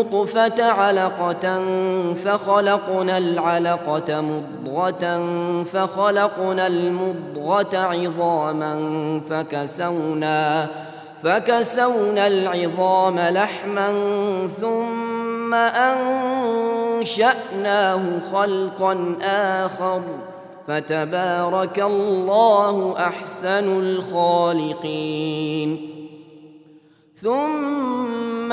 النطفة علقة فخلقنا العلقة مضغة فخلقنا المضغة عظاما فكسونا فكسونا العظام لحما ثم أنشأناه خلقا آخر. فتبارك الله أحسن الخالقين. ثم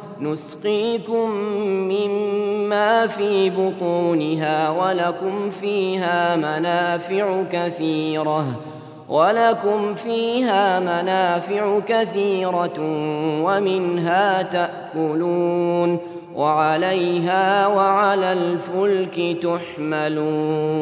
نسقيكم مما في بطونها ولكم فيها منافع كثيرة ولكم فيها منافع كثيرة ومنها تأكلون وعليها وعلى الفلك تحملون.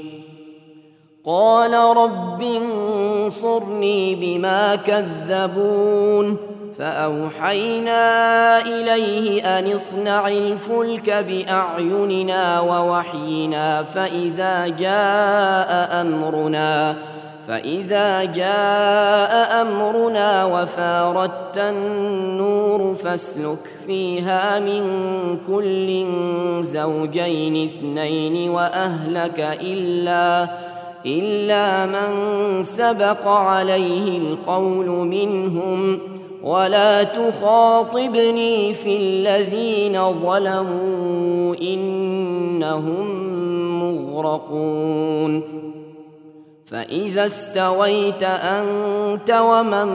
قال رب انصرني بما كذبون فأوحينا إليه أن اصنع الفلك بأعيننا ووحينا فإذا جاء أمرنا فإذا جاء أمرنا وفاردت النور فاسلك فيها من كل زوجين اثنين وأهلك إلا إلا من سبق عليه القول منهم ولا تخاطبني في الذين ظلموا إنهم مغرقون. فإذا استويت أنت ومن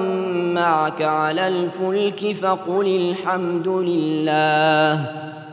معك على الفلك فقل الحمد لله.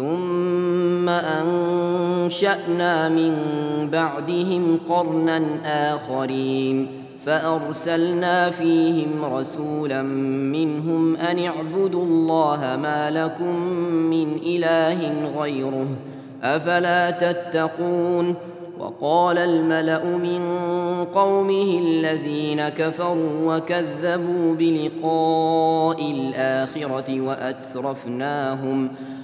ثم انشانا من بعدهم قرنا اخرين فارسلنا فيهم رسولا منهم ان اعبدوا الله ما لكم من اله غيره افلا تتقون وقال الملا من قومه الذين كفروا وكذبوا بلقاء الاخره واترفناهم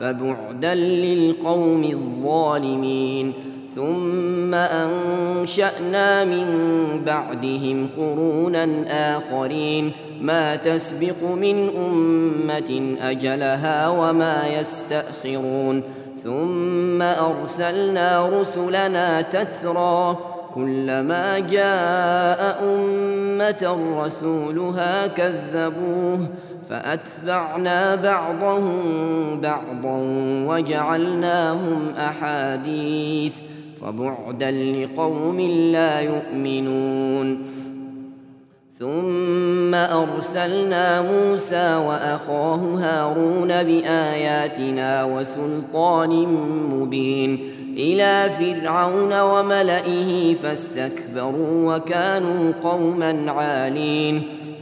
فبعدا للقوم الظالمين ثم أنشأنا من بعدهم قرونا آخرين ما تسبق من أمة أجلها وما يستأخرون ثم أرسلنا رسلنا تترى كلما جاء أمة رسولها كذبوه فأتبعنا بعضهم بعضا وجعلناهم أحاديث فبعدا لقوم لا يؤمنون. ثم أرسلنا موسى وأخاه هارون بآياتنا وسلطان مبين إلى فرعون وملئه فاستكبروا وكانوا قوما عالين.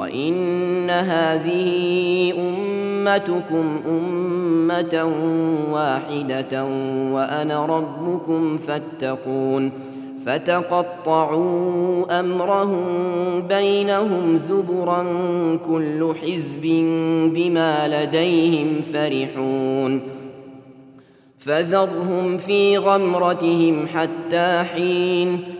وإن هذه أمتكم أمة واحدة وأنا ربكم فاتقون فتقطعوا أمرهم بينهم زبرا كل حزب بما لديهم فرحون فذرهم في غمرتهم حتى حين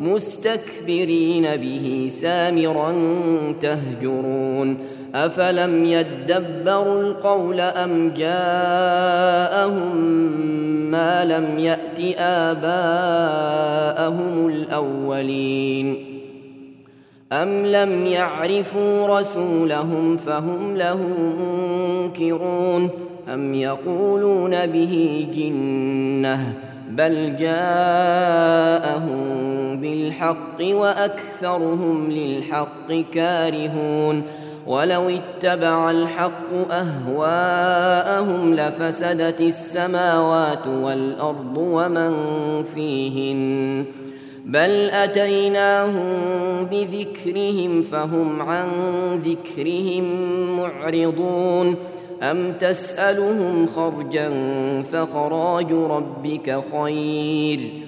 مستكبرين به سامرا تهجرون. أفلم يدبروا القول أم جاءهم ما لم يأت آباءهم الأولين؟ أم لم يعرفوا رسولهم فهم له منكرون؟ أم يقولون به جنة بل جاءهم بالحق وأكثرهم للحق كارهون ولو اتبع الحق أهواءهم لفسدت السماوات والأرض ومن فيهن بل أتيناهم بذكرهم فهم عن ذكرهم معرضون أم تسألهم خرجا فخراج ربك خير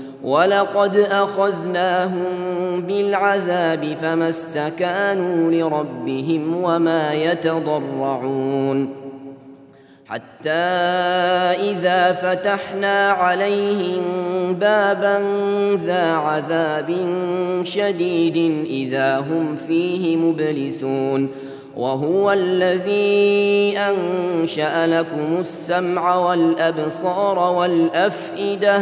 ولقد أخذناهم بالعذاب فما استكانوا لربهم وما يتضرعون حتى إذا فتحنا عليهم بابا ذا عذاب شديد إذا هم فيه مبلسون وهو الذي أنشأ لكم السمع والأبصار والأفئدة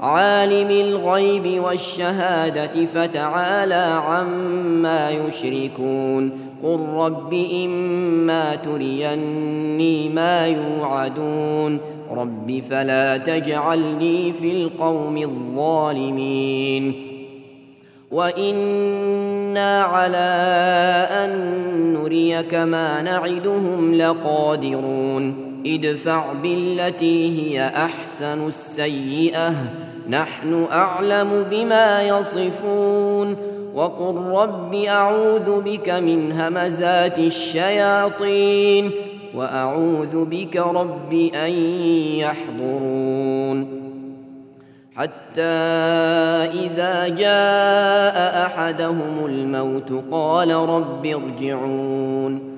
عالم الغيب والشهادة فتعالى عما يشركون. قل رب إما تريني ما يوعدون. رب فلا تجعلني في القوم الظالمين. وإنا على أن نريك ما نعدهم لقادرون. ادفع بالتي هي أحسن السيئة. نحن أعلم بما يصفون. وقل رب أعوذ بك من همزات الشياطين. وأعوذ بك رب أن يحضرون. حتى إذا جاء أحدهم الموت قال رب ارجعون.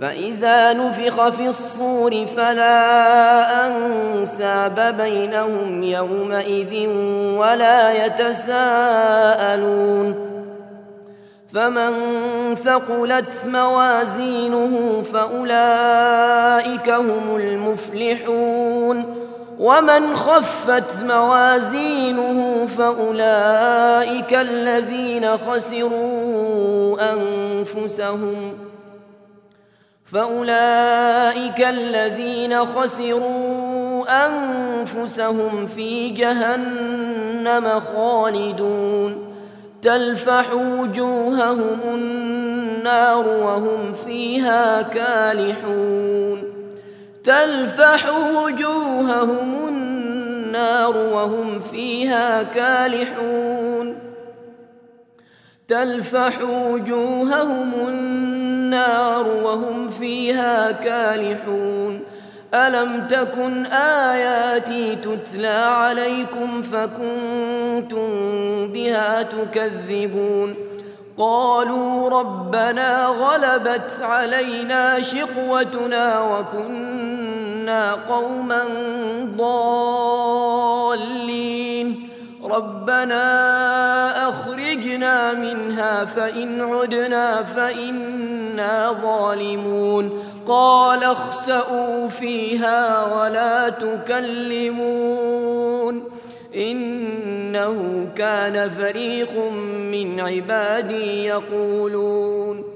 فإذا نفخ في الصور فلا أنساب بينهم يومئذ ولا يتساءلون فمن ثقلت موازينه فأولئك هم المفلحون ومن خفت موازينه فأولئك الذين خسروا أنفسهم فأولئك الذين خسروا أنفسهم في جهنم خالدون تلفح وجوههم النار وهم فيها كالحون تلفح وجوههم النار وهم فيها كالحون تلفح وجوههم النار وهم فيها كالحون. ألم تكن آياتي تتلى عليكم فكنتم بها تكذبون؟ قالوا ربنا غلبت علينا شقوتنا وكنا قوما ضالين. ربنا أخرجنا منها فإن عدنا فإنا ظالمون. قال اخسأوا فيها ولا تكلمون. إنه كان فريق من عبادي يقولون.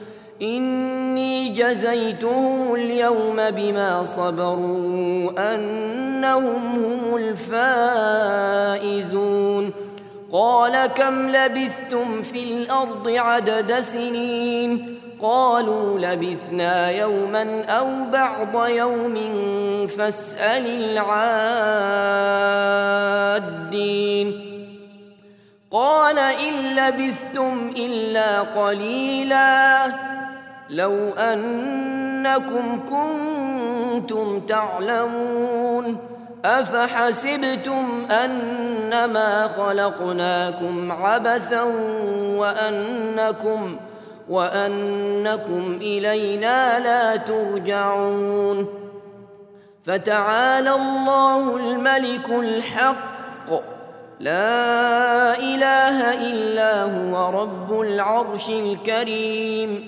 إني جزيتهم اليوم بما صبروا أنهم هم الفائزون. قال كم لبثتم في الأرض عدد سنين؟ قالوا لبثنا يوما أو بعض يوم فاسأل العادين. قال إن لبثتم إلا قليلا. لو أنكم كنتم تعلمون أفحسبتم أنما خلقناكم عبثا وأنكم وأنكم إلينا لا ترجعون فتعالى الله الملك الحق. لا إله إلا هو رب العرش الكريم.